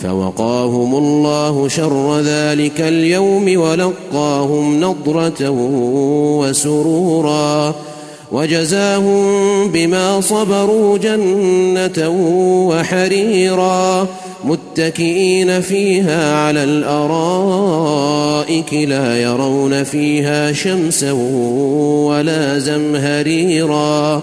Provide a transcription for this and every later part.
فوقاهم الله شر ذلك اليوم ولقاهم نضرة وسرورا وجزاهم بما صبروا جنة وحريرا متكئين فيها على الأرائك لا يرون فيها شمسا ولا زمهريرا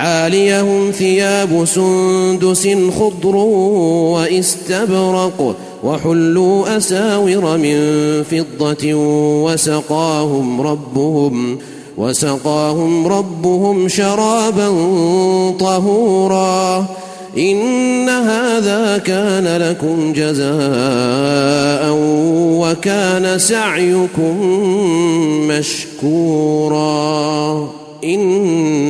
عاليهم ثياب سندس خضر واستبرق وحلوا أساور من فضة وسقاهم ربهم وسقاهم ربهم شرابا طهورا. إن هذا كان لكم جزاء وكان سعيكم مشكورا. أنا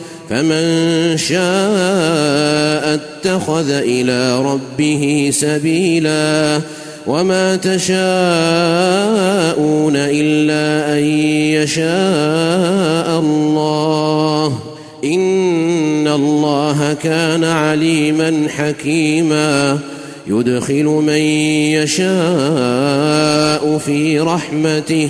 فمن شاء اتخذ إلى ربه سبيلا وما تشاءون إلا أن يشاء الله إن الله كان عليما حكيما يدخل من يشاء في رحمته